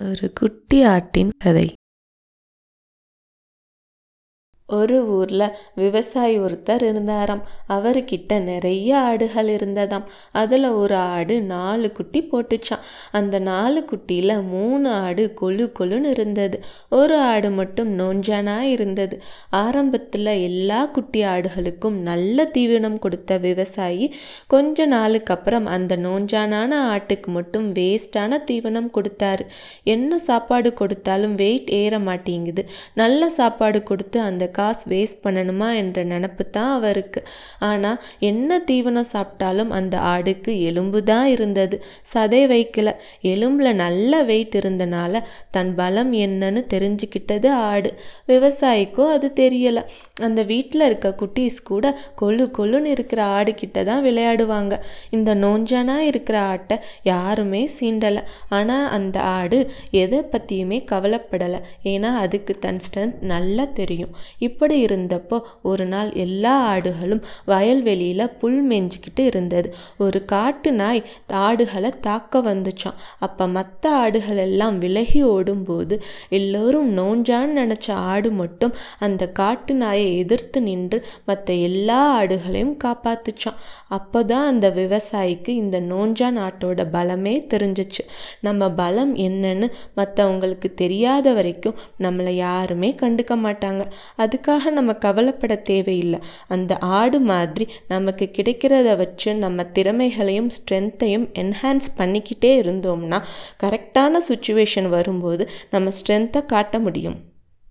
ஒரு குட்டி ஆட்டின் கதை. ஒரு ஊரில் விவசாயி ஒருத்தர் இருந்தாராம். அவர்கிட்ட நிறைய ஆடுகள் இருந்ததாம். அதில் ஒரு ஆடு நாலு குட்டி போட்டுச்சாம். அந்த நாலு குட்டியில் மூணு ஆடு கொழு கொழுன்னு இருந்தது. ஒரு ஆடு மட்டும் நோஞ்சானா இருந்தது. ஆரம்பத்தில் எல்லா குட்டி ஆடுகளுக்கும் நல்ல தீவனம் கொடுத்த விவசாயி கொஞ்ச நாளுக்கு அப்புறம் அந்த நோஞ்சானான ஆட்டுக்கு மட்டும் வேஸ்டான தீவனம் கொடுத்தாரு. என்ன சாப்பாடு கொடுத்தாலும் வெயிட் ஏற மாட்டேங்குது. நல்ல சாப்பாடு கொடுத்து அந்த காசு வேஸ்ட் பண்ணணுமா என்ற நினப்பு தான் அவருக்கு. ஆனால் என்ன தீவனம் சாப்பிட்டாலும் அந்த ஆடுக்கு எலும்பு தான் இருந்தது. சதை வைக்கல. எலும்பில் நல்ல வெயிட் இருந்தனால தன் பலம் என்னன்னு தெரிஞ்சுக்கிட்டது ஆடு. விவசாயிக்கும் அது தெரியலை. அந்த வீட்டில் இருக்க குட்டீஸ் கூட கொழு கொழுன்னு இருக்கிற ஆடு கிட்ட தான் விளையாடுவாங்க. இந்த நோஞ்சானா இருக்கிற ஆட்டை யாருமே சீண்டலை. ஆனால் அந்த ஆடு எதை பற்றியுமே கவலைப்படலை. ஏன்னா அதுக்கு தன் ஸ்ட்ரென்த் நல்லா தெரியும். இப்படி இருந்தப்போ ஒரு நாள் எல்லா ஆடுகளும் வயல்வெளியில் புல் மேய்ஞ்சிக்கிட்டு இருந்தது. ஒரு காட்டு நாய் ஆடுகளை தாக்க வந்துச்சான் அப்போ மற்ற ஆடுகள் எல்லாம் விலகி ஓடும்போது எல்லோரும் நோஞ்சான்னு நினச்ச ஆடு மட்டும் அந்த காட்டு நாயை எதிர்த்து நின்று மற்ற எல்லா ஆடுகளையும் காப்பாத்துச்சான் அப்போ தான் அந்த விவசாயிக்கு இந்த நோஞ்சான் ஆட்டோட பலமே தெரிஞ்சிச்சு. நம்ம பலம் என்னன்னு மற்றவங்களுக்கு தெரியாத வரைக்கும் நம்மளை யாருமே கண்டுக்க மாட்டாங்க. அது அதுக்காக நம்ம கவலைப்பட தேவையில்லை. அந்த ஆடு மாதிரி நமக்கு கிடைக்கிறத வச்சு நம்ம திறமைகளையும் ஸ்ட்ரென்த்தையும் என்ஹான்ஸ் பண்ணிக்கிட்டே இருந்தோம்னா கரெக்டான சுச்சுவேஷன் வரும்போது நம்ம ஸ்ட்ரென்த்தை காட்ட முடியும்.